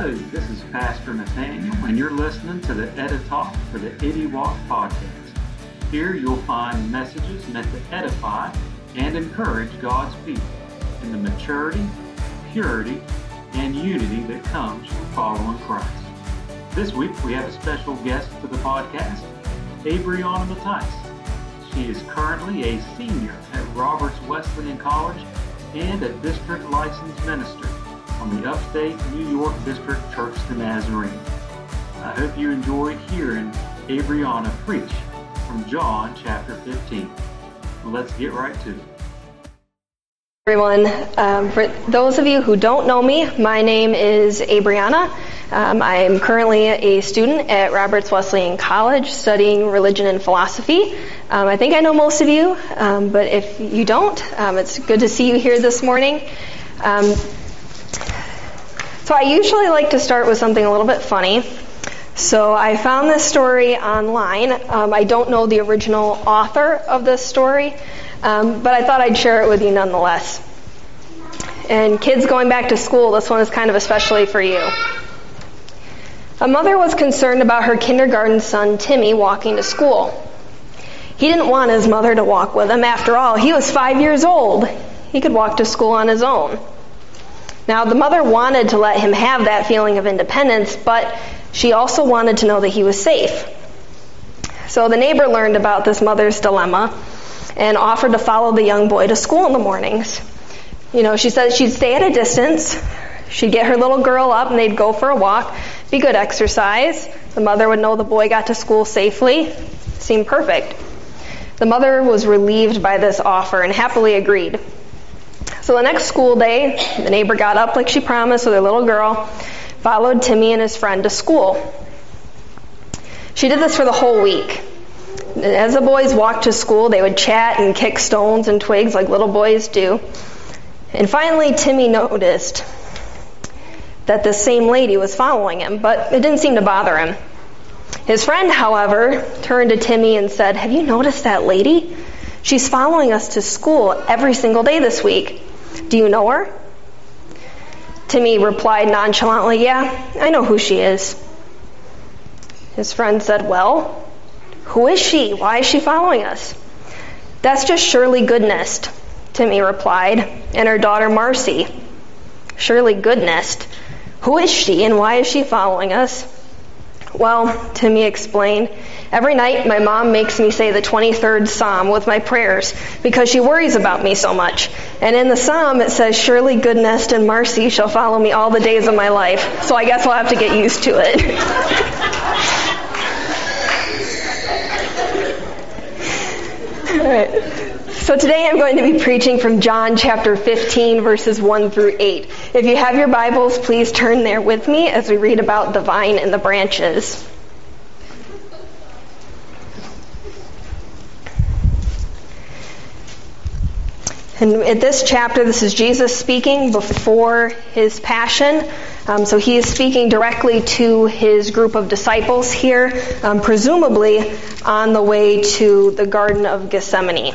Hello, this is Pastor Nathaniel, and you're listening to the Editalk for the Itty Walk podcast. Here you'll find messages meant to edify and encourage God's people in the maturity, purity, and unity that comes from following Christ. This week we have a special guest for the podcast, Abreana Mattice. She is currently a senior at Roberts Wesleyan College and a district licensed minister on the upstate New York District Church the Nazarene. I hope you enjoyed hearing Abreana preach from John chapter 15. Let's get right to it. Everyone, um, for those of you who don't know me, my name is Abreana. Um, I am currently a student at Roberts Wesleyan College studying religion and philosophy. Um, I think I know most of you, um, but if you don't, um, it's good to see you here this morning. So I usually like to start with something a little bit funny. So I found this story online. Um, I don't know the original author of this story, um, but I thought I'd share it with you nonetheless. And kids going back to school, this one is kind of especially for you. A mother was concerned about her kindergarten son Timmy walking to school. He didn't want his mother to walk with him. After all, he was five years old. He could walk to school on his own. Now, the mother wanted to let him have that feeling of independence, but she also wanted to know that he was safe. So the neighbor learned about this mother's dilemma and offered to follow the young boy to school in the mornings. You know, she said she'd stay at a distance, she'd get her little girl up and they'd go for a walk, be good exercise. The mother would know the boy got to school safely. Seemed perfect. The mother was relieved by this offer and happily agreed. So the next school day, the neighbor got up like she promised with her little girl, followed Timmy and his friend to school. She did this for the whole week. As the boys walked to school, they would chat and kick stones and twigs like little boys do. And finally, Timmy noticed that the same lady was following him, but it didn't seem to bother him. His friend, however, turned to Timmy and said, Have you noticed that lady? She's following us to school every single day this week. Do you know her? Timmy replied nonchalantly, Yeah, I know who she is. His friend said, Well, who is she? Why is she following us? That's just Shirley Goodnest, Timmy replied, and her daughter Marcy. Shirley Goodnest? Who is she and why is she following us? Well, Timmy explained, every night my mom makes me say the 23rd Psalm with my prayers because she worries about me so much. And in the Psalm it says, Surely goodness and mercy shall follow me all the days of my life. So I guess I'll have to get used to it. all right. So today I'm going to be preaching from John chapter 15 verses 1 through 8. If you have your Bibles, please turn there with me as we read about the vine and the branches. And at this chapter, this is Jesus speaking before his passion. Um, so he is speaking directly to his group of disciples here, um, presumably on the way to the Garden of Gethsemane.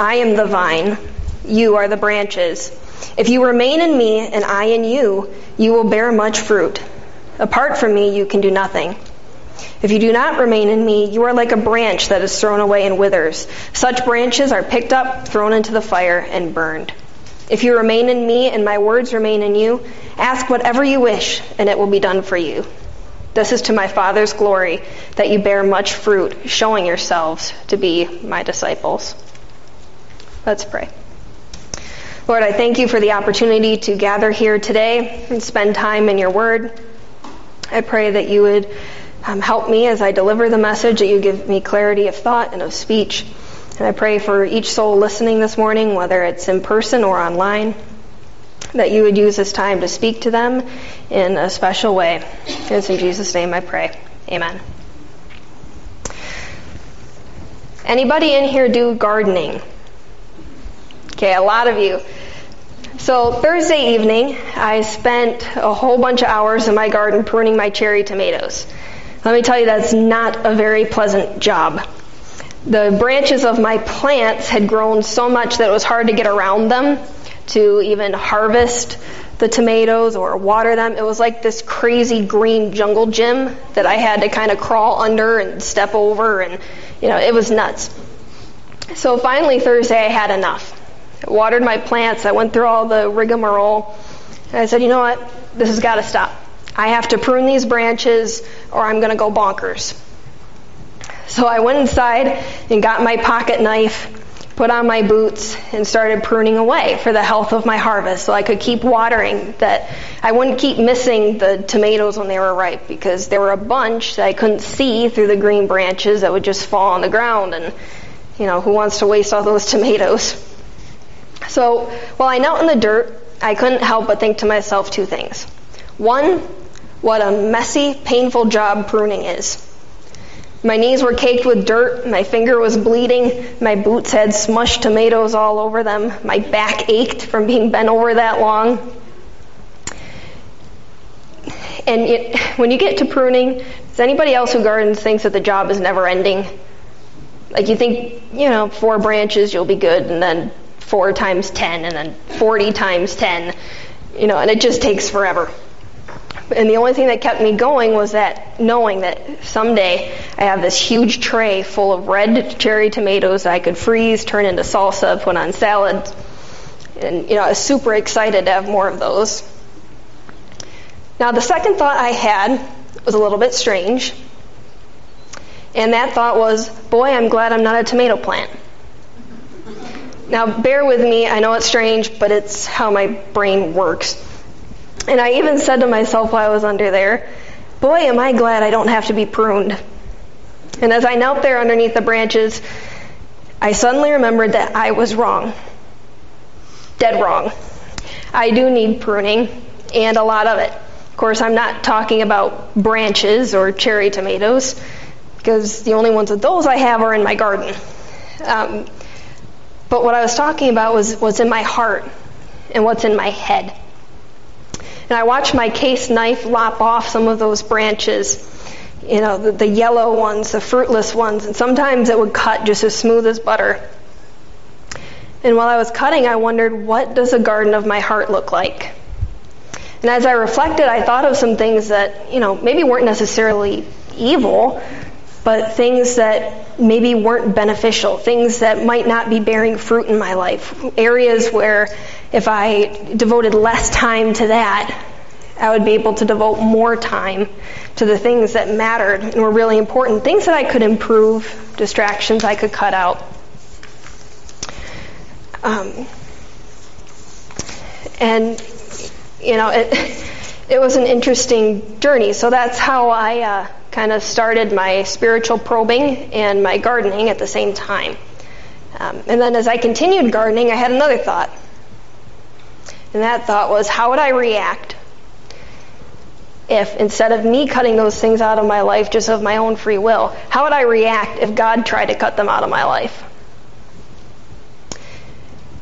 I am the vine, you are the branches. If you remain in me and I in you, you will bear much fruit. Apart from me, you can do nothing. If you do not remain in me, you are like a branch that is thrown away and withers. Such branches are picked up, thrown into the fire, and burned. If you remain in me and my words remain in you, ask whatever you wish, and it will be done for you. This is to my Father's glory that you bear much fruit, showing yourselves to be my disciples. Let's pray. Lord, I thank you for the opportunity to gather here today and spend time in your word. I pray that you would um, help me as I deliver the message, that you give me clarity of thought and of speech. And I pray for each soul listening this morning, whether it's in person or online. that you would use this time to speak to them in a special way. It's in Jesus' name I pray. Amen. Anybody in here do gardening? Okay, a lot of you. So Thursday evening, I spent a whole bunch of hours in my garden pruning my cherry tomatoes. Let me tell you, that's not a very pleasant job. The branches of my plants had grown so much that it was hard to get around them to even harvest the tomatoes or water them. It was like this crazy green jungle gym that I had to kind of crawl under and step over and, you know, it was nuts. So finally Thursday I had enough. I watered my plants. I went through all the rigmarole. And I said, you know what? This has got to stop. I have to prune these branches or I'm going to go bonkers. So I went inside and got my pocket knife put on my boots and started pruning away for the health of my harvest so I could keep watering that I wouldn't keep missing the tomatoes when they were ripe because there were a bunch that I couldn't see through the green branches that would just fall on the ground and you know who wants to waste all those tomatoes so while I knelt in the dirt I couldn't help but think to myself two things one what a messy painful job pruning is my knees were caked with dirt. My finger was bleeding. My boots had smushed tomatoes all over them. My back ached from being bent over that long. And it, when you get to pruning, does anybody else who gardens thinks that the job is never ending? Like you think, you know, four branches, you'll be good, and then four times ten, and then 40 times 10, you know, and it just takes forever. And the only thing that kept me going was that knowing that someday I have this huge tray full of red cherry tomatoes that I could freeze, turn into salsa, put on salads. And, you know, I was super excited to have more of those. Now, the second thought I had was a little bit strange. And that thought was, boy, I'm glad I'm not a tomato plant. Now, bear with me. I know it's strange, but it's how my brain works. And I even said to myself while I was under there, boy, am I glad I don't have to be pruned. And as I knelt there underneath the branches, I suddenly remembered that I was wrong. Dead wrong. I do need pruning, and a lot of it. Of course, I'm not talking about branches or cherry tomatoes, because the only ones of those I have are in my garden. Um, but what I was talking about was what's in my heart and what's in my head. And I watched my case knife lop off some of those branches, you know, the, the yellow ones, the fruitless ones, and sometimes it would cut just as smooth as butter. And while I was cutting, I wondered, what does a garden of my heart look like? And as I reflected, I thought of some things that, you know, maybe weren't necessarily evil, but things that maybe weren't beneficial, things that might not be bearing fruit in my life, areas where if I devoted less time to that, I would be able to devote more time to the things that mattered and were really important, things that I could improve, distractions I could cut out. Um, and, you know, it, it was an interesting journey. So that's how I uh, kind of started my spiritual probing and my gardening at the same time. Um, and then as I continued gardening, I had another thought. And that thought was, how would I react if instead of me cutting those things out of my life just of my own free will, how would I react if God tried to cut them out of my life?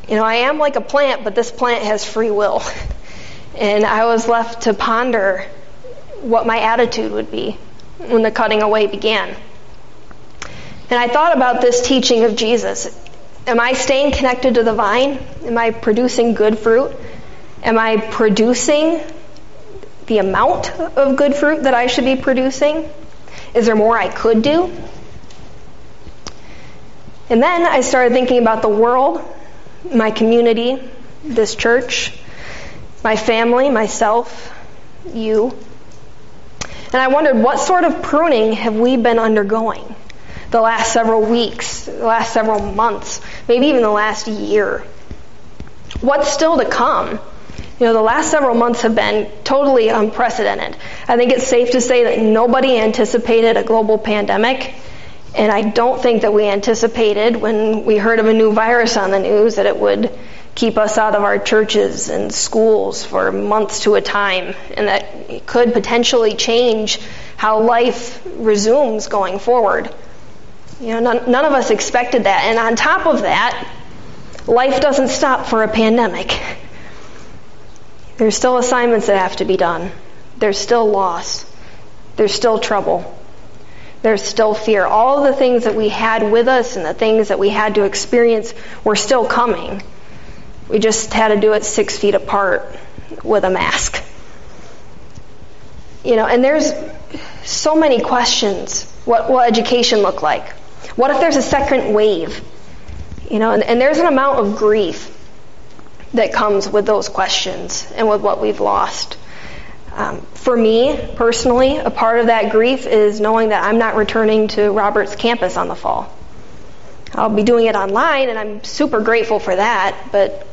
You know, I am like a plant, but this plant has free will. And I was left to ponder what my attitude would be when the cutting away began. And I thought about this teaching of Jesus. Am I staying connected to the vine? Am I producing good fruit? Am I producing the amount of good fruit that I should be producing? Is there more I could do? And then I started thinking about the world, my community, this church, my family, myself, you. And I wondered what sort of pruning have we been undergoing the last several weeks, the last several months, maybe even the last year? What's still to come? You know, the last several months have been totally unprecedented. I think it's safe to say that nobody anticipated a global pandemic. And I don't think that we anticipated when we heard of a new virus on the news that it would keep us out of our churches and schools for months to a time, and that could potentially change how life resumes going forward. You know, none, none of us expected that. And on top of that, life doesn't stop for a pandemic. There's still assignments that have to be done. There's still loss. There's still trouble. There's still fear. All the things that we had with us and the things that we had to experience were still coming. We just had to do it six feet apart with a mask. You know, and there's so many questions. What will education look like? What if there's a second wave? You know, and, and there's an amount of grief that comes with those questions and with what we've lost. Um, for me personally, a part of that grief is knowing that I'm not returning to Roberts campus on the fall. I'll be doing it online, and I'm super grateful for that. But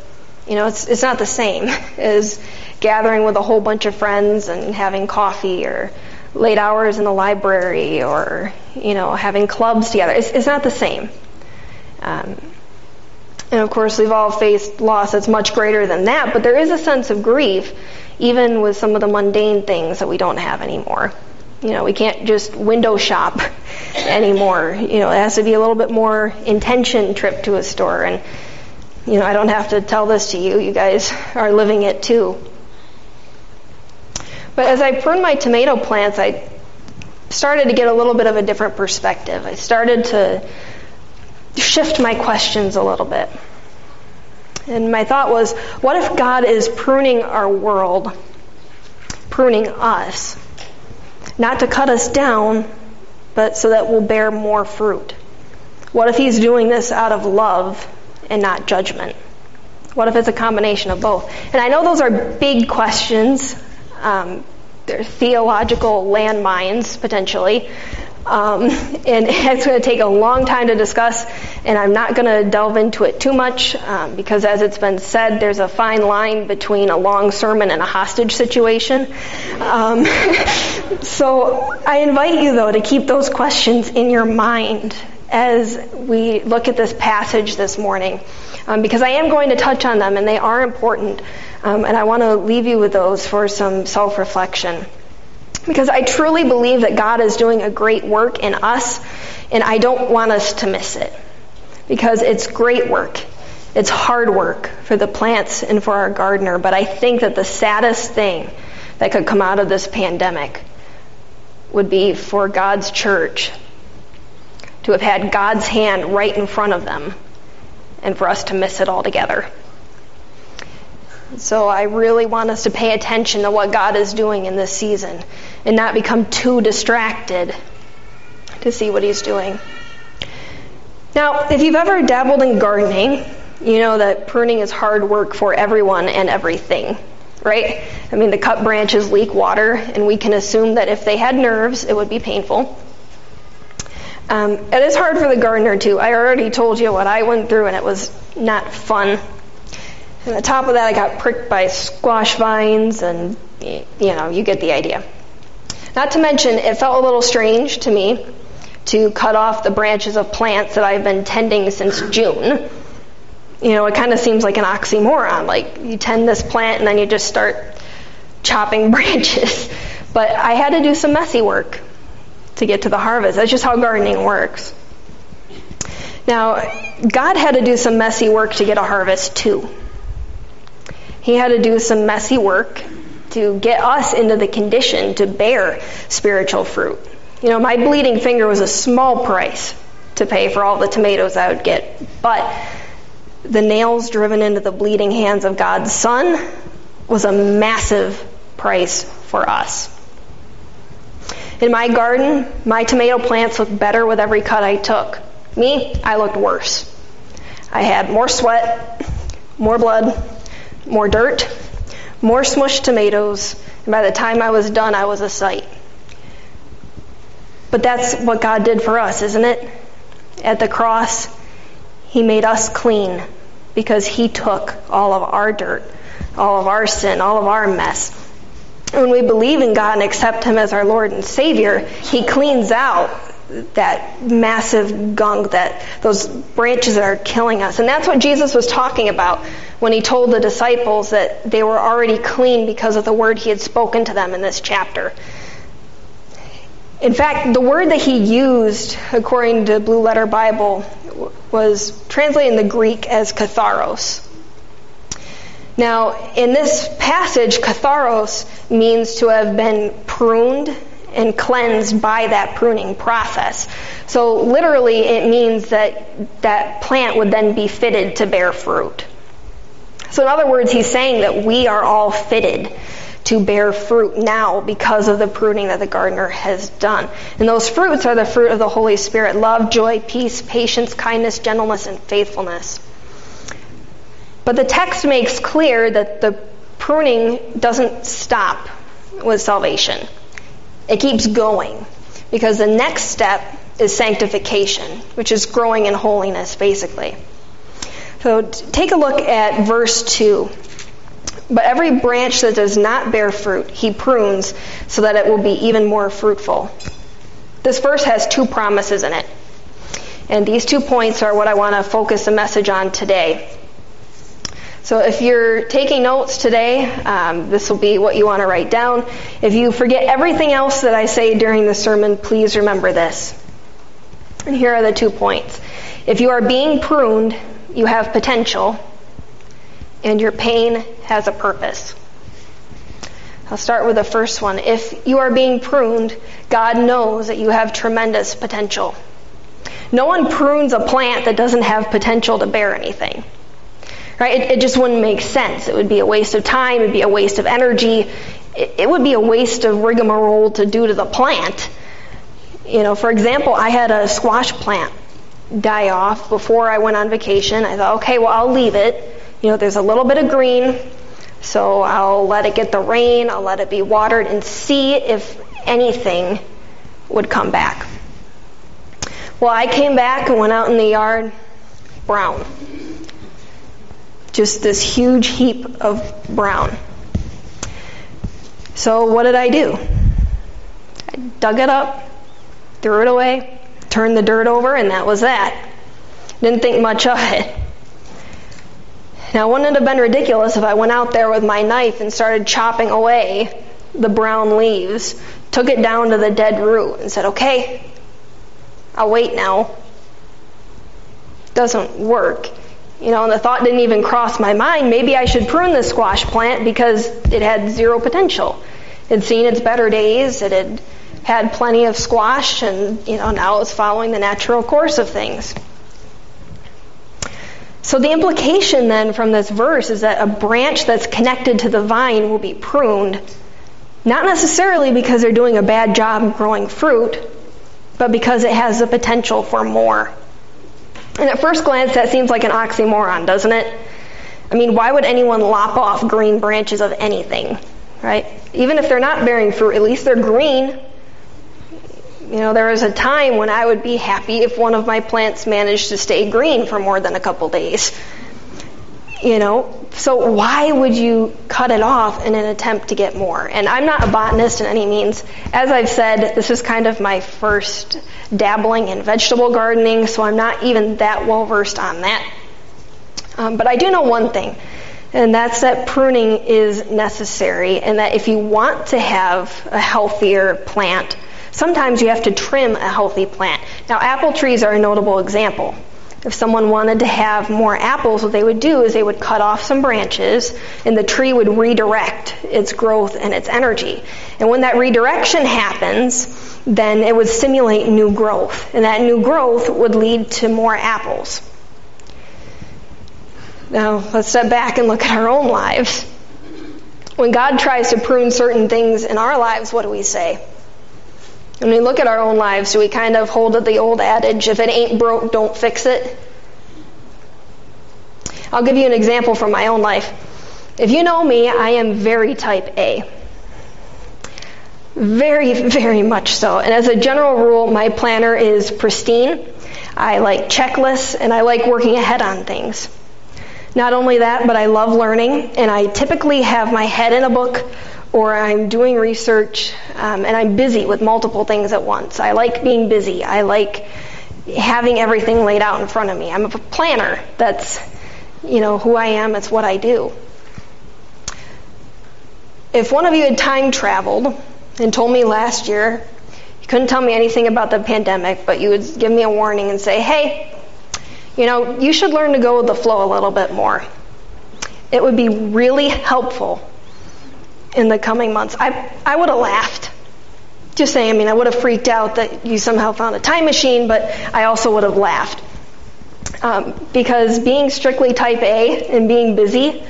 you know, it's it's not the same as gathering with a whole bunch of friends and having coffee or late hours in the library or you know having clubs together. It's, it's not the same. Um, and of course, we've all faced loss that's much greater than that, but there is a sense of grief, even with some of the mundane things that we don't have anymore. You know, we can't just window shop anymore. You know, it has to be a little bit more intention trip to a store. And, you know, I don't have to tell this to you. You guys are living it too. But as I pruned my tomato plants, I started to get a little bit of a different perspective. I started to shift my questions a little bit. And my thought was, what if God is pruning our world, pruning us, not to cut us down, but so that we'll bear more fruit? What if He's doing this out of love and not judgment? What if it's a combination of both? And I know those are big questions. Um, they're theological landmines, potentially. Um, and it's going to take a long time to discuss, and I'm not going to delve into it too much um, because, as it's been said, there's a fine line between a long sermon and a hostage situation. Um, so I invite you, though, to keep those questions in your mind as we look at this passage this morning, um, because I am going to touch on them, and they are important, um, and I want to leave you with those for some self reflection. Because I truly believe that God is doing a great work in us, and I don't want us to miss it. Because it's great work. It's hard work for the plants and for our gardener, but I think that the saddest thing that could come out of this pandemic would be for God's church to have had God's hand right in front of them and for us to miss it altogether. So I really want us to pay attention to what God is doing in this season and not become too distracted to see what He's doing. Now, if you've ever dabbled in gardening, you know that pruning is hard work for everyone and everything, right? I mean, the cut branches leak water, and we can assume that if they had nerves, it would be painful. Um, it is hard for the gardener, too. I already told you what I went through, and it was not fun. And on top of that, I got pricked by squash vines, and you know, you get the idea. Not to mention, it felt a little strange to me to cut off the branches of plants that I've been tending since June. You know, it kind of seems like an oxymoron. Like, you tend this plant and then you just start chopping branches. But I had to do some messy work to get to the harvest. That's just how gardening works. Now, God had to do some messy work to get a harvest too. He had to do some messy work to get us into the condition to bear spiritual fruit. You know, my bleeding finger was a small price to pay for all the tomatoes I would get, but the nails driven into the bleeding hands of God's Son was a massive price for us. In my garden, my tomato plants looked better with every cut I took. Me, I looked worse. I had more sweat, more blood, more dirt, more smushed tomatoes, and by the time I was done, I was a sight. But that's what God did for us, isn't it? At the cross, He made us clean because He took all of our dirt, all of our sin, all of our mess. When we believe in God and accept Him as our Lord and Savior, He cleans out that massive gunk, that those branches that are killing us. And that's what Jesus was talking about when he told the disciples that they were already clean because of the word he had spoken to them in this chapter. In fact, the word that he used, according to Blue Letter Bible, was translated in the Greek as katharos. Now, in this passage, katharos means to have been pruned and cleansed by that pruning process. So literally it means that that plant would then be fitted to bear fruit. So in other words, he's saying that we are all fitted to bear fruit now because of the pruning that the gardener has done. And those fruits are the fruit of the Holy Spirit love, joy, peace, patience, kindness, gentleness, and faithfulness. But the text makes clear that the pruning doesn't stop with salvation. It keeps going because the next step is sanctification, which is growing in holiness, basically. So take a look at verse 2. But every branch that does not bear fruit, he prunes so that it will be even more fruitful. This verse has two promises in it. And these two points are what I want to focus the message on today. So if you're taking notes today, um, this will be what you want to write down. If you forget everything else that I say during the sermon, please remember this. And here are the two points. If you are being pruned, you have potential, and your pain has a purpose. I'll start with the first one. If you are being pruned, God knows that you have tremendous potential. No one prunes a plant that doesn't have potential to bear anything. Right? It, it, just wouldn't make sense. It would be a waste of time. It'd be a waste of energy. It, it would be a waste of rigmarole to do to the plant. You know, for example, I had a squash plant die off before I went on vacation. I thought, okay, well, I'll leave it. You know, there's a little bit of green, so I'll let it get the rain. I'll let it be watered and see if anything would come back. Well, I came back and went out in the yard, brown just this huge heap of brown. So what did I do? I dug it up, threw it away, turned the dirt over, and that was that. Didn't think much of it. Now, wouldn't it have been ridiculous if I went out there with my knife and started chopping away the brown leaves, took it down to the dead root, and said, okay, I'll wait now? Doesn't work. You know, and the thought didn't even cross my mind, maybe I should prune the squash plant because it had zero potential. It had seen its better days, it had had plenty of squash, and, you know, now it's following the natural course of things. So the implication then from this verse is that a branch that's connected to the vine will be pruned, not necessarily because they're doing a bad job growing fruit, but because it has the potential for more. And at first glance, that seems like an oxymoron, doesn't it? I mean, why would anyone lop off green branches of anything, right? Even if they're not bearing fruit, at least they're green. You know, there was a time when I would be happy if one of my plants managed to stay green for more than a couple days. You know, so why would you cut it off in an attempt to get more? And I'm not a botanist in any means. As I've said, this is kind of my first dabbling in vegetable gardening, so I'm not even that well versed on that. Um, but I do know one thing, and that's that pruning is necessary, and that if you want to have a healthier plant, sometimes you have to trim a healthy plant. Now, apple trees are a notable example. If someone wanted to have more apples, what they would do is they would cut off some branches and the tree would redirect its growth and its energy. And when that redirection happens, then it would stimulate new growth. And that new growth would lead to more apples. Now, let's step back and look at our own lives. When God tries to prune certain things in our lives, what do we say? When we look at our own lives, do we kind of hold to the old adage, if it ain't broke, don't fix it? I'll give you an example from my own life. If you know me, I am very type A. Very, very much so. And as a general rule, my planner is pristine. I like checklists and I like working ahead on things. Not only that, but I love learning and I typically have my head in a book or I'm doing research um, and I'm busy with multiple things at once. I like being busy. I like having everything laid out in front of me. I'm a planner. That's, you know, who I am. It's what I do. If one of you had time traveled and told me last year, you couldn't tell me anything about the pandemic, but you would give me a warning and say, hey, you know, you should learn to go with the flow a little bit more. It would be really helpful in the coming months. I, I would have laughed. Just saying, I mean, I would have freaked out that you somehow found a time machine, but I also would have laughed. Um, because being strictly type A and being busy,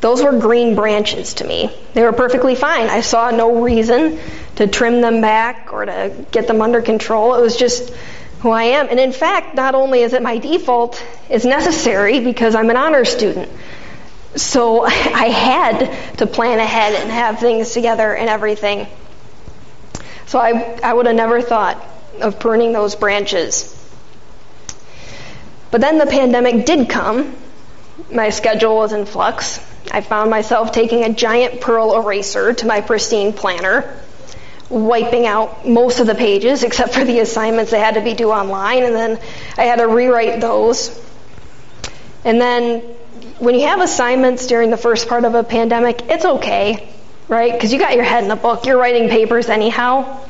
those were green branches to me. They were perfectly fine. I saw no reason to trim them back or to get them under control. It was just who I am. And in fact, not only is it my default, it's necessary because I'm an honor student. So I had to plan ahead and have things together and everything. So I, I would have never thought of pruning those branches. But then the pandemic did come. My schedule was in flux. I found myself taking a giant pearl eraser to my pristine planner, wiping out most of the pages except for the assignments that had to be due online, and then I had to rewrite those. And then when you have assignments during the first part of a pandemic, it's okay, right? Because you got your head in the book, you're writing papers anyhow.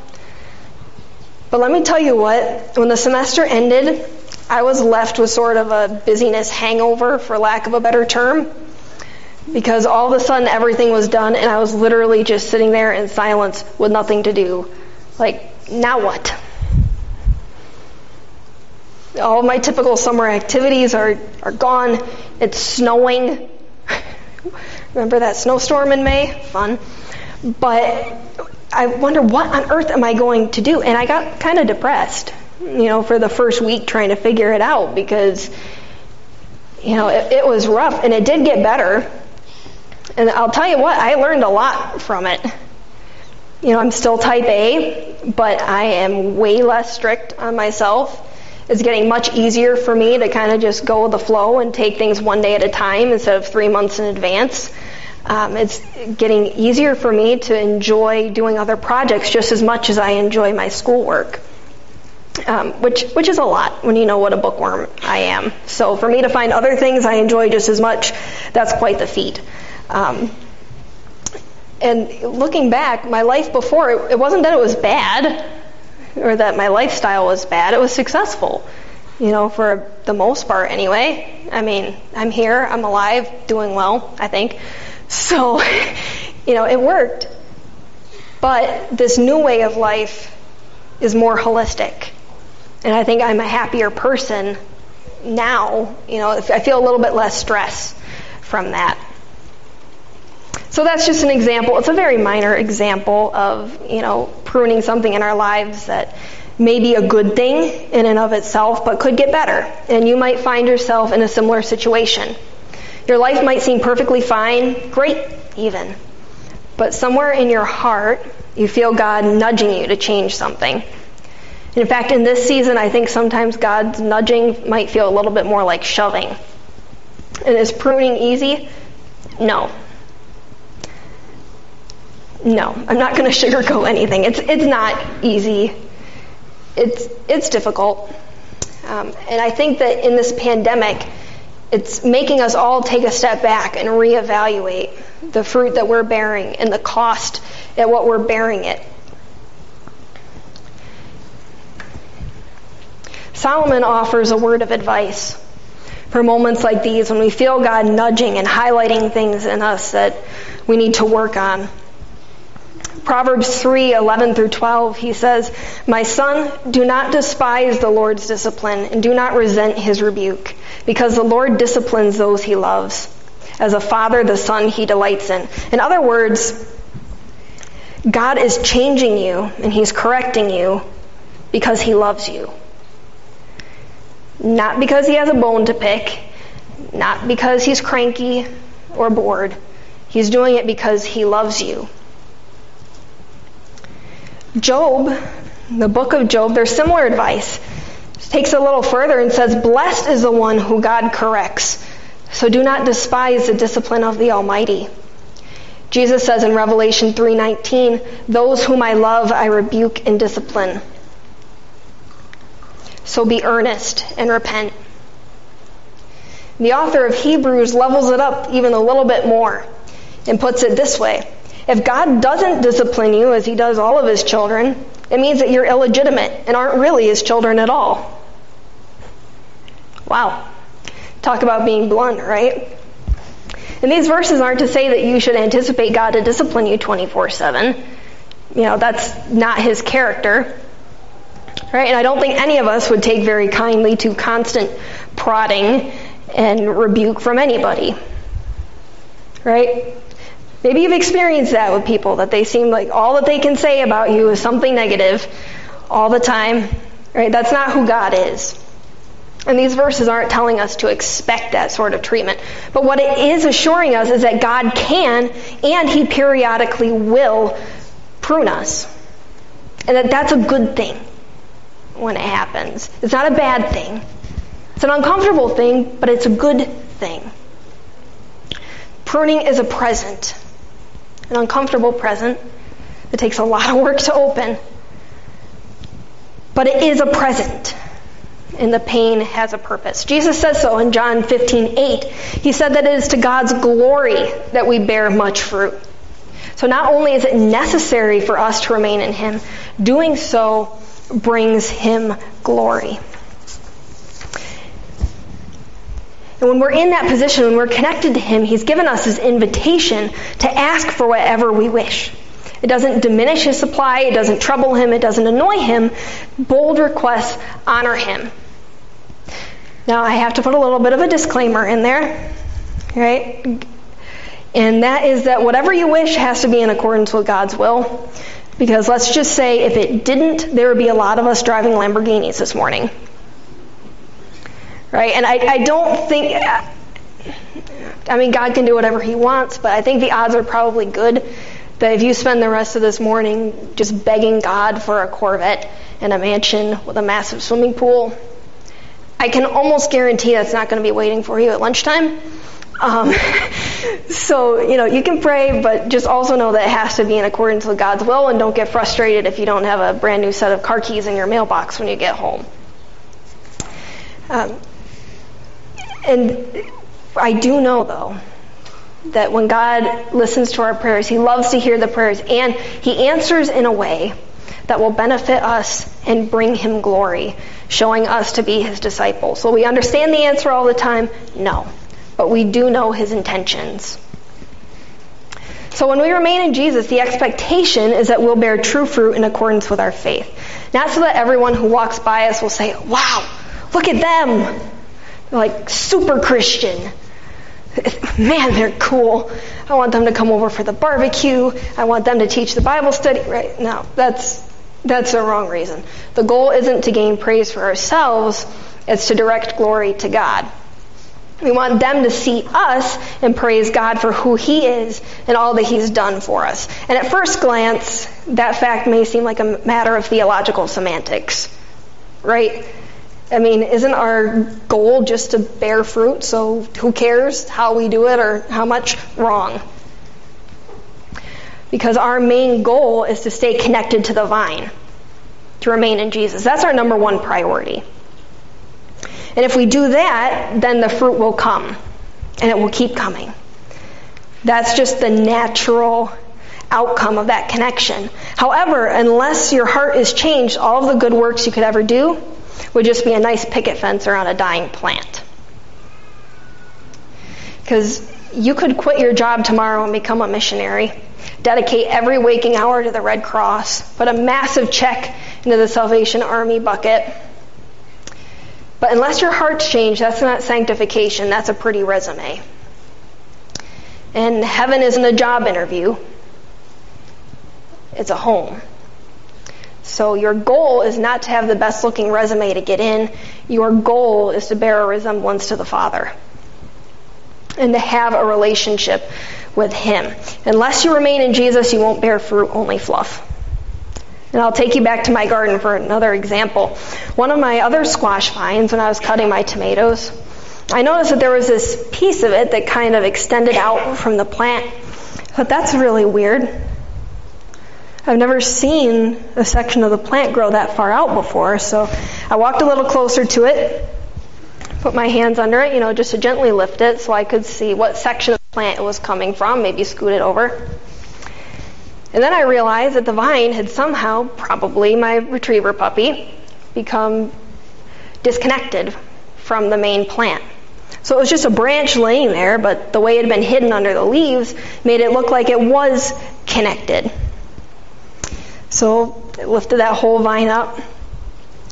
But let me tell you what, when the semester ended, I was left with sort of a busyness hangover, for lack of a better term, because all of a sudden everything was done and I was literally just sitting there in silence with nothing to do. Like, now what? All my typical summer activities are, are gone. It's snowing. Remember that snowstorm in May? Fun. But I wonder what on earth am I going to do? And I got kind of depressed, you know, for the first week trying to figure it out because, you know, it, it was rough and it did get better. And I'll tell you what, I learned a lot from it. You know, I'm still type A, but I am way less strict on myself it's getting much easier for me to kind of just go with the flow and take things one day at a time instead of three months in advance. Um, it's getting easier for me to enjoy doing other projects just as much as I enjoy my schoolwork. Um, which which is a lot when you know what a bookworm I am. So for me to find other things I enjoy just as much, that's quite the feat. Um, and looking back, my life before it, it wasn't that it was bad or that my lifestyle was bad. It was successful, you know, for the most part anyway. I mean, I'm here, I'm alive, doing well, I think. So, you know, it worked. But this new way of life is more holistic. And I think I'm a happier person now. You know, I feel a little bit less stress from that. So that's just an example. It's a very minor example of, you know, pruning something in our lives that may be a good thing in and of itself, but could get better. And you might find yourself in a similar situation. Your life might seem perfectly fine, great even. But somewhere in your heart, you feel God nudging you to change something. In fact, in this season, I think sometimes God's nudging might feel a little bit more like shoving. And is pruning easy? No. No, I'm not going to sugarcoat anything. It's it's not easy. It's it's difficult, um, and I think that in this pandemic, it's making us all take a step back and reevaluate the fruit that we're bearing and the cost at what we're bearing it. Solomon offers a word of advice for moments like these when we feel God nudging and highlighting things in us that we need to work on. Proverbs 3 11 through 12, he says, My son, do not despise the Lord's discipline and do not resent his rebuke, because the Lord disciplines those he loves. As a father, the son he delights in. In other words, God is changing you and he's correcting you because he loves you. Not because he has a bone to pick, not because he's cranky or bored. He's doing it because he loves you. Job, the book of Job, there's similar advice. It takes a little further and says, Blessed is the one who God corrects. So do not despise the discipline of the Almighty. Jesus says in Revelation 3:19, "Those whom I love I rebuke and discipline." So be earnest and repent. The author of Hebrews levels it up even a little bit more and puts it this way. If God doesn't discipline you as he does all of his children, it means that you're illegitimate and aren't really his children at all. Wow. Talk about being blunt, right? And these verses aren't to say that you should anticipate God to discipline you 24 7. You know, that's not his character. Right? And I don't think any of us would take very kindly to constant prodding and rebuke from anybody. Right? Maybe you've experienced that with people, that they seem like all that they can say about you is something negative all the time. Right? That's not who God is. And these verses aren't telling us to expect that sort of treatment. But what it is assuring us is that God can and He periodically will prune us. And that that's a good thing when it happens. It's not a bad thing. It's an uncomfortable thing, but it's a good thing. Pruning is a present, an uncomfortable present that takes a lot of work to open. But it is a present and the pain has a purpose. Jesus says so in John 15, 8. He said that it is to God's glory that we bear much fruit. So not only is it necessary for us to remain in Him, doing so brings Him glory. And when we're in that position, when we're connected to Him, He's given us His invitation to ask for whatever we wish. It doesn't diminish His supply, it doesn't trouble Him, it doesn't annoy Him. Bold requests honor Him. Now, I have to put a little bit of a disclaimer in there, right? And that is that whatever you wish has to be in accordance with God's will. Because let's just say if it didn't, there would be a lot of us driving Lamborghinis this morning. Right? And I, I don't think, I mean, God can do whatever He wants, but I think the odds are probably good that if you spend the rest of this morning just begging God for a Corvette and a mansion with a massive swimming pool, I can almost guarantee that's not going to be waiting for you at lunchtime. Um, so, you know, you can pray, but just also know that it has to be in accordance with God's will and don't get frustrated if you don't have a brand new set of car keys in your mailbox when you get home. Um, and I do know, though, that when God listens to our prayers, He loves to hear the prayers and He answers in a way that will benefit us and bring Him glory showing us to be his disciples. So we understand the answer all the time? No. But we do know his intentions. So when we remain in Jesus, the expectation is that we'll bear true fruit in accordance with our faith. Not so that everyone who walks by us will say, wow, look at them. Like super Christian. Man, they're cool. I want them to come over for the barbecue. I want them to teach the Bible study. Right? No, that's that's the wrong reason. The goal isn't to gain praise for ourselves, it's to direct glory to God. We want them to see us and praise God for who He is and all that He's done for us. And at first glance, that fact may seem like a matter of theological semantics, right? I mean, isn't our goal just to bear fruit? So who cares how we do it or how much? Wrong because our main goal is to stay connected to the vine, to remain in Jesus. That's our number one priority. And if we do that, then the fruit will come and it will keep coming. That's just the natural outcome of that connection. However, unless your heart is changed, all of the good works you could ever do would just be a nice picket fence around a dying plant. Because you could quit your job tomorrow and become a missionary dedicate every waking hour to the Red Cross, put a massive check into the Salvation Army bucket. But unless your heart's changed, that's not sanctification, that's a pretty resume. And heaven isn't a job interview, it's a home. So your goal is not to have the best looking resume to get in. Your goal is to bear a resemblance to the Father and to have a relationship with Him. Unless you remain in Jesus, you won't bear fruit, only fluff. And I'll take you back to my garden for another example. One of my other squash vines, when I was cutting my tomatoes, I noticed that there was this piece of it that kind of extended out from the plant but that's really weird. I've never seen a section of the plant grow that far out before, so I walked a little closer to it, put my hands under it, you know, just to gently lift it so I could see what section of the plant it was coming from, maybe scoot it over. And then I realized that the vine had somehow, probably my retriever puppy, become disconnected from the main plant. So it was just a branch laying there, but the way it had been hidden under the leaves made it look like it was connected. So I lifted that whole vine up.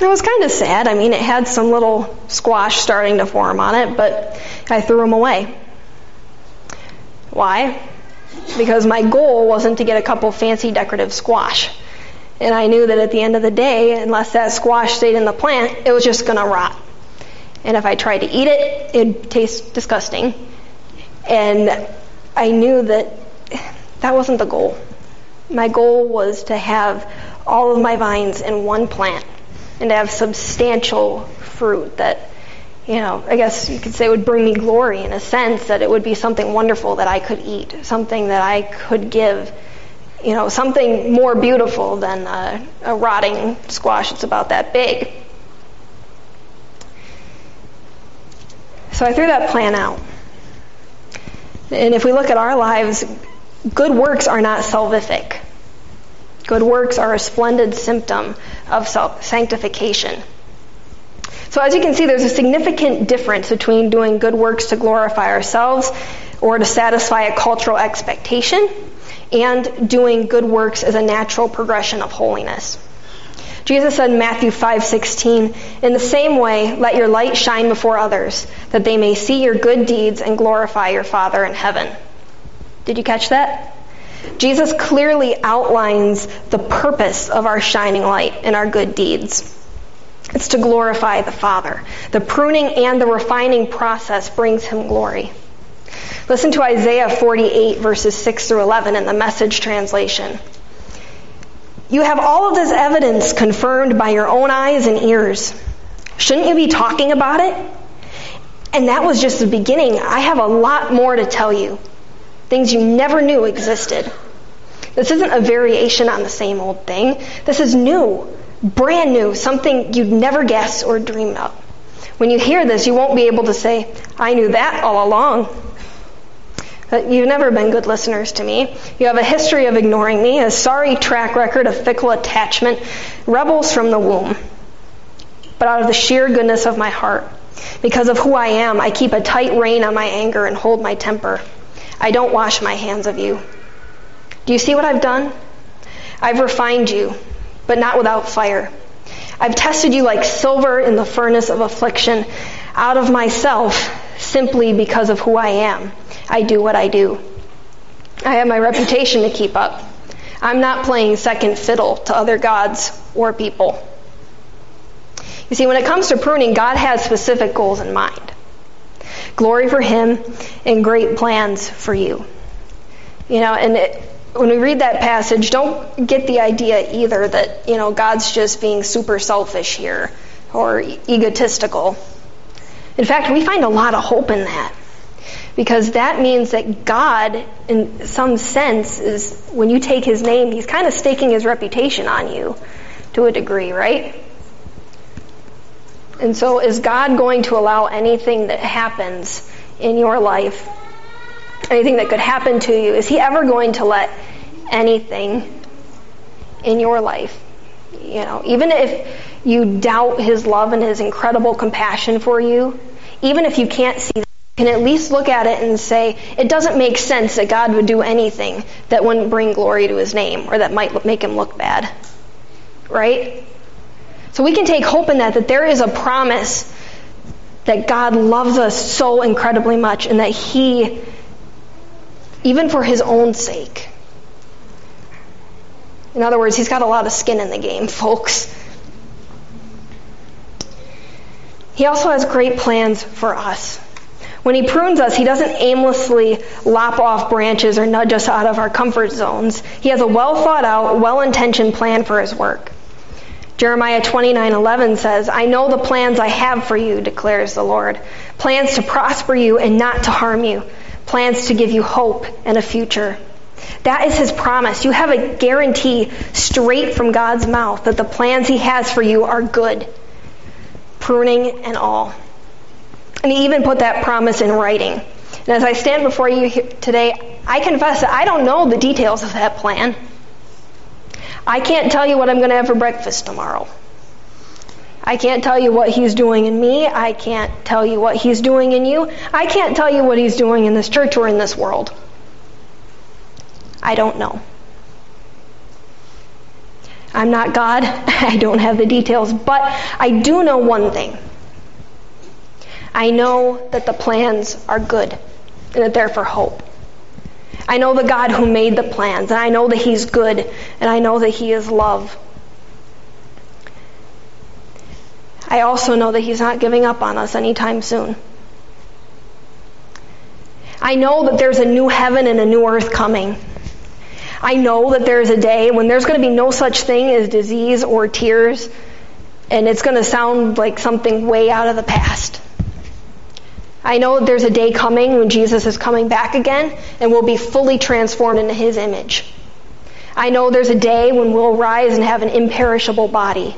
It was kind of sad. I mean, it had some little squash starting to form on it, but I threw them away. Why? Because my goal wasn't to get a couple fancy decorative squash. And I knew that at the end of the day, unless that squash stayed in the plant, it was just going to rot. And if I tried to eat it, it'd taste disgusting. And I knew that that wasn't the goal. My goal was to have all of my vines in one plant and to have substantial fruit that, you know, I guess you could say would bring me glory in a sense that it would be something wonderful that I could eat, something that I could give, you know, something more beautiful than a, a rotting squash that's about that big. So I threw that plan out. And if we look at our lives, good works are not salvific. Good works are a splendid symptom of sanctification. So as you can see, there's a significant difference between doing good works to glorify ourselves or to satisfy a cultural expectation and doing good works as a natural progression of holiness. Jesus said in Matthew 5:16, "In the same way, let your light shine before others, that they may see your good deeds and glorify your Father in heaven." Did you catch that? Jesus clearly outlines the purpose of our shining light and our good deeds. It's to glorify the Father. The pruning and the refining process brings him glory. Listen to Isaiah 48 verses 6 through 11 in the message translation. You have all of this evidence confirmed by your own eyes and ears. Shouldn't you be talking about it? And that was just the beginning. I have a lot more to tell you. Things you never knew existed. This isn't a variation on the same old thing. This is new, brand new, something you'd never guess or dream of. When you hear this, you won't be able to say, I knew that all along. Uh, you've never been good listeners to me. You have a history of ignoring me, a sorry track record of fickle attachment, rebels from the womb. But out of the sheer goodness of my heart, because of who I am, I keep a tight rein on my anger and hold my temper. I don't wash my hands of you. Do you see what I've done? I've refined you, but not without fire. I've tested you like silver in the furnace of affliction out of myself simply because of who I am. I do what I do. I have my reputation to keep up. I'm not playing second fiddle to other gods or people. You see, when it comes to pruning, God has specific goals in mind glory for Him and great plans for you. You know, and it, when we read that passage, don't get the idea either that, you know, God's just being super selfish here or egotistical. In fact, we find a lot of hope in that. Because that means that God, in some sense, is when you take his name, he's kind of staking his reputation on you to a degree, right? And so, is God going to allow anything that happens in your life, anything that could happen to you, is he ever going to let anything in your life, you know, even if you doubt his love and his incredible compassion for you, even if you can't see that, can at least look at it and say, it doesn't make sense that God would do anything that wouldn't bring glory to his name or that might make him look bad. Right? So we can take hope in that, that there is a promise that God loves us so incredibly much and that he, even for his own sake, in other words, he's got a lot of skin in the game, folks. He also has great plans for us. When he prunes us, he doesn't aimlessly lop off branches or nudge us out of our comfort zones. He has a well thought out, well intentioned plan for his work. Jeremiah 29:11 says, "I know the plans I have for you," declares the Lord. Plans to prosper you and not to harm you. Plans to give you hope and a future. That is his promise. You have a guarantee straight from God's mouth that the plans he has for you are good, pruning and all. And he even put that promise in writing. And as I stand before you today, I confess that I don't know the details of that plan. I can't tell you what I'm going to have for breakfast tomorrow. I can't tell you what he's doing in me. I can't tell you what he's doing in you. I can't tell you what he's doing in this church or in this world. I don't know. I'm not God. I don't have the details. But I do know one thing. I know that the plans are good and that they're for hope. I know the God who made the plans, and I know that He's good, and I know that He is love. I also know that He's not giving up on us anytime soon. I know that there's a new heaven and a new earth coming. I know that there's a day when there's going to be no such thing as disease or tears, and it's going to sound like something way out of the past. I know there's a day coming when Jesus is coming back again and we'll be fully transformed into his image. I know there's a day when we'll rise and have an imperishable body.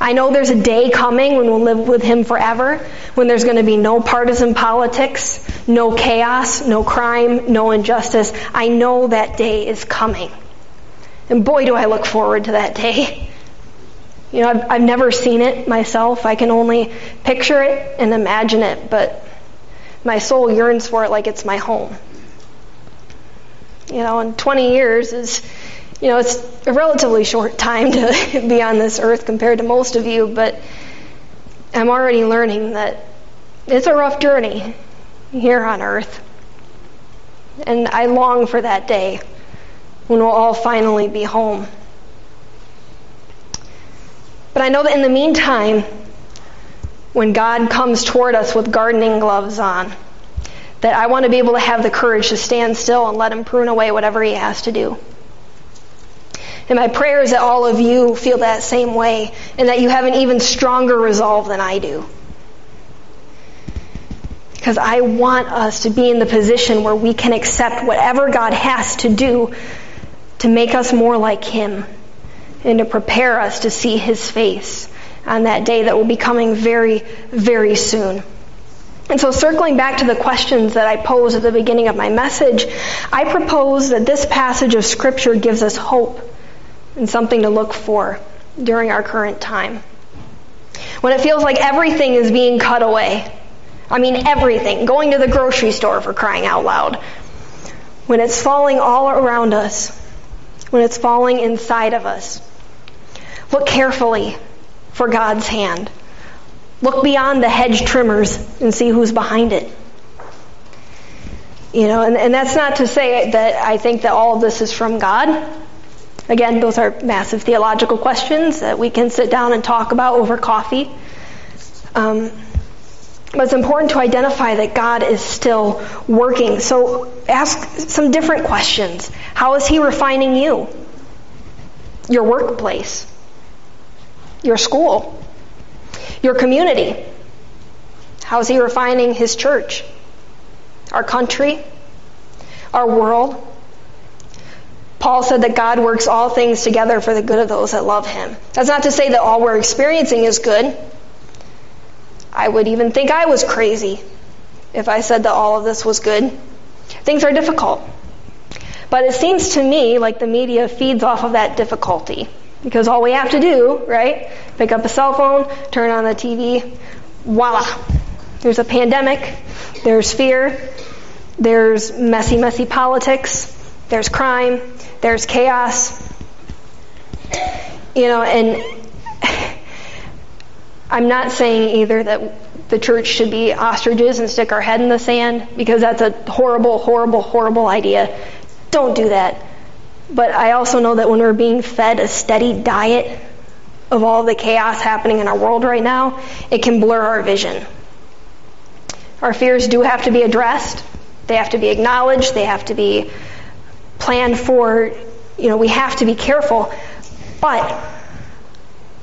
I know there's a day coming when we'll live with him forever, when there's going to be no partisan politics, no chaos, no crime, no injustice. I know that day is coming. And boy, do I look forward to that day. You know, I've, I've never seen it myself. I can only picture it and imagine it, but my soul yearns for it like it's my home. You know, and 20 years is, you know, it's a relatively short time to be on this earth compared to most of you, but I'm already learning that it's a rough journey here on earth. And I long for that day when we'll all finally be home. But I know that in the meantime, when God comes toward us with gardening gloves on, that I want to be able to have the courage to stand still and let Him prune away whatever He has to do. And my prayer is that all of you feel that same way and that you have an even stronger resolve than I do. Because I want us to be in the position where we can accept whatever God has to do to make us more like Him and to prepare us to see his face on that day that will be coming very, very soon. And so, circling back to the questions that I posed at the beginning of my message, I propose that this passage of Scripture gives us hope and something to look for during our current time. When it feels like everything is being cut away, I mean, everything, going to the grocery store for crying out loud, when it's falling all around us, when it's falling inside of us, Look carefully for God's hand. Look beyond the hedge trimmers and see who's behind it. You know, and, and that's not to say that I think that all of this is from God. Again, those are massive theological questions that we can sit down and talk about over coffee. Um, but it's important to identify that God is still working. So ask some different questions. How is He refining you? Your workplace? Your school, your community. How's he refining his church? Our country? Our world? Paul said that God works all things together for the good of those that love him. That's not to say that all we're experiencing is good. I would even think I was crazy if I said that all of this was good. Things are difficult. But it seems to me like the media feeds off of that difficulty. Because all we have to do, right, pick up a cell phone, turn on the TV, voila. There's a pandemic, there's fear, there's messy, messy politics, there's crime, there's chaos. You know, and I'm not saying either that the church should be ostriches and stick our head in the sand because that's a horrible, horrible, horrible idea. Don't do that. But I also know that when we're being fed a steady diet of all the chaos happening in our world right now, it can blur our vision. Our fears do have to be addressed. They have to be acknowledged. They have to be planned for. You know, we have to be careful. But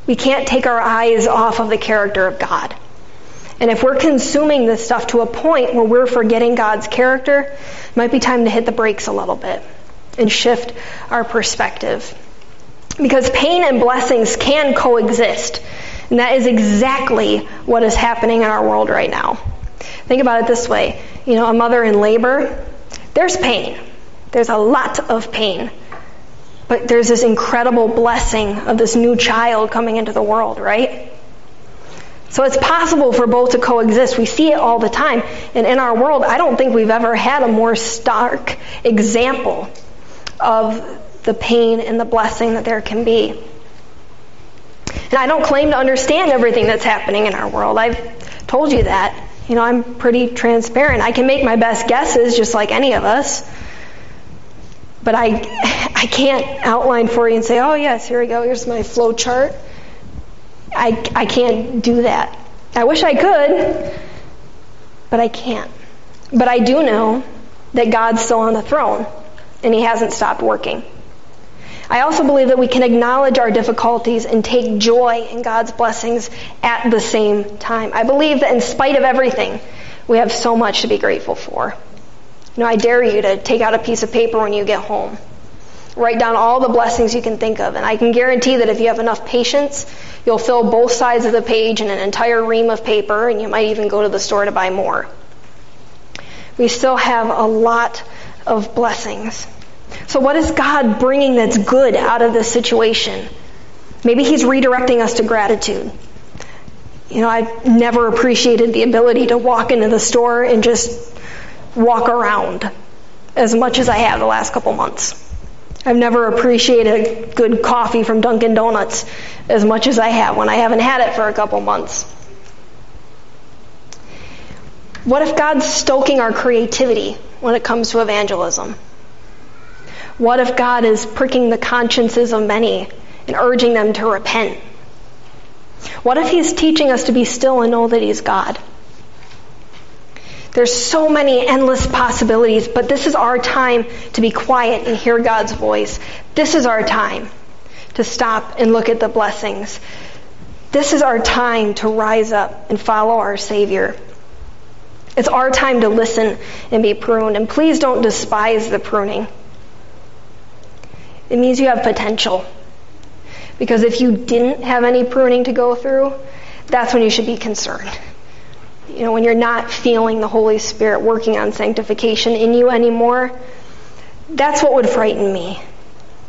we can't take our eyes off of the character of God. And if we're consuming this stuff to a point where we're forgetting God's character, it might be time to hit the brakes a little bit and shift our perspective. Because pain and blessings can coexist. And that is exactly what is happening in our world right now. Think about it this way. You know, a mother in labor, there's pain. There's a lot of pain. But there's this incredible blessing of this new child coming into the world, right? So it's possible for both to coexist. We see it all the time. And in our world, I don't think we've ever had a more stark example of the pain and the blessing that there can be. And I don't claim to understand everything that's happening in our world. I've told you that. You know, I'm pretty transparent. I can make my best guesses just like any of us. But I I can't outline for you and say, "Oh, yes, here we go. Here's my flow chart." I I can't do that. I wish I could, but I can't. But I do know that God's still on the throne and he hasn't stopped working. I also believe that we can acknowledge our difficulties and take joy in God's blessings at the same time. I believe that in spite of everything, we have so much to be grateful for. You know, I dare you to take out a piece of paper when you get home. Write down all the blessings you can think of, and I can guarantee that if you have enough patience, you'll fill both sides of the page in an entire ream of paper, and you might even go to the store to buy more. We still have a lot of blessings. So, what is God bringing that's good out of this situation? Maybe He's redirecting us to gratitude. You know, I've never appreciated the ability to walk into the store and just walk around as much as I have the last couple months. I've never appreciated good coffee from Dunkin' Donuts as much as I have when I haven't had it for a couple months. What if God's stoking our creativity when it comes to evangelism? What if God is pricking the consciences of many and urging them to repent? What if He's teaching us to be still and know that He's God? There's so many endless possibilities, but this is our time to be quiet and hear God's voice. This is our time to stop and look at the blessings. This is our time to rise up and follow our Savior. It's our time to listen and be pruned. And please don't despise the pruning. It means you have potential. Because if you didn't have any pruning to go through, that's when you should be concerned. You know, when you're not feeling the Holy Spirit working on sanctification in you anymore, that's what would frighten me.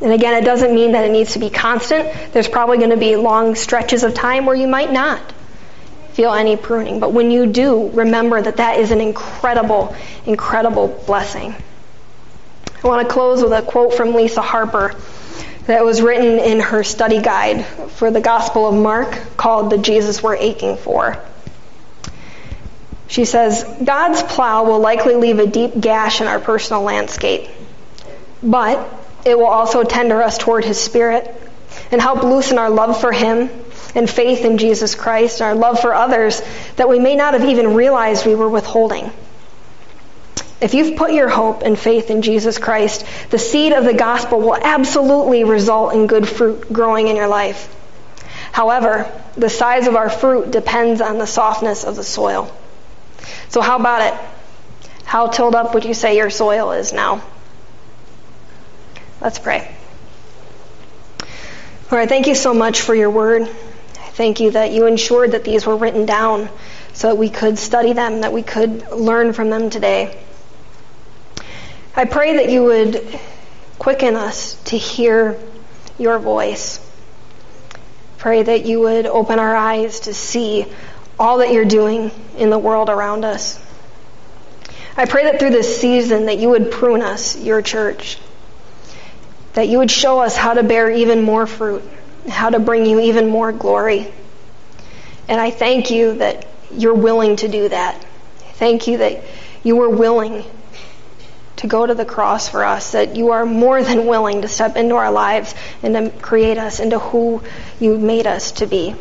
And again, it doesn't mean that it needs to be constant. There's probably going to be long stretches of time where you might not feel any pruning. But when you do, remember that that is an incredible, incredible blessing. I want to close with a quote from Lisa Harper that was written in her study guide for the Gospel of Mark called The Jesus We're Aching For. She says, God's plow will likely leave a deep gash in our personal landscape, but it will also tender us toward His Spirit and help loosen our love for Him and faith in Jesus Christ, and our love for others that we may not have even realized we were withholding. If you've put your hope and faith in Jesus Christ, the seed of the gospel will absolutely result in good fruit growing in your life. However, the size of our fruit depends on the softness of the soil. So, how about it? How tilled up would you say your soil is now? Let's pray. Lord, thank you so much for your word. Thank you that you ensured that these were written down so that we could study them, that we could learn from them today. I pray that you would quicken us to hear your voice. Pray that you would open our eyes to see all that you're doing in the world around us. I pray that through this season that you would prune us, your church. That you would show us how to bear even more fruit, how to bring you even more glory. And I thank you that you're willing to do that. Thank you that you were willing to go to the cross for us, that you are more than willing to step into our lives and to create us into who you made us to be.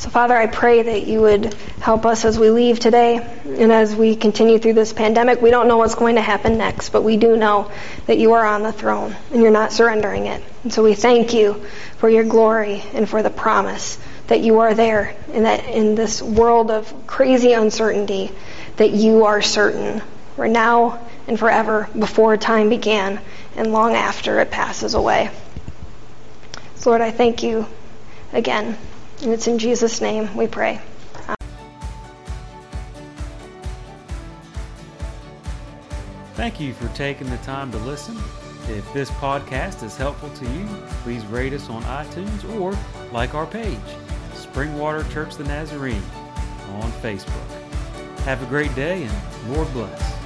So, Father, I pray that you would help us as we leave today and as we continue through this pandemic. We don't know what's going to happen next, but we do know that you are on the throne and you're not surrendering it. And so we thank you for your glory and for the promise that you are there, and that in this world of crazy uncertainty, that you are certain, for now and forever, before time began and long after it passes away. So, Lord, I thank you again, and it's in Jesus' name we pray. Thank you for taking the time to listen. If this podcast is helpful to you, please rate us on iTunes or like our page, Springwater Church the Nazarene, on Facebook. Have a great day and Lord bless.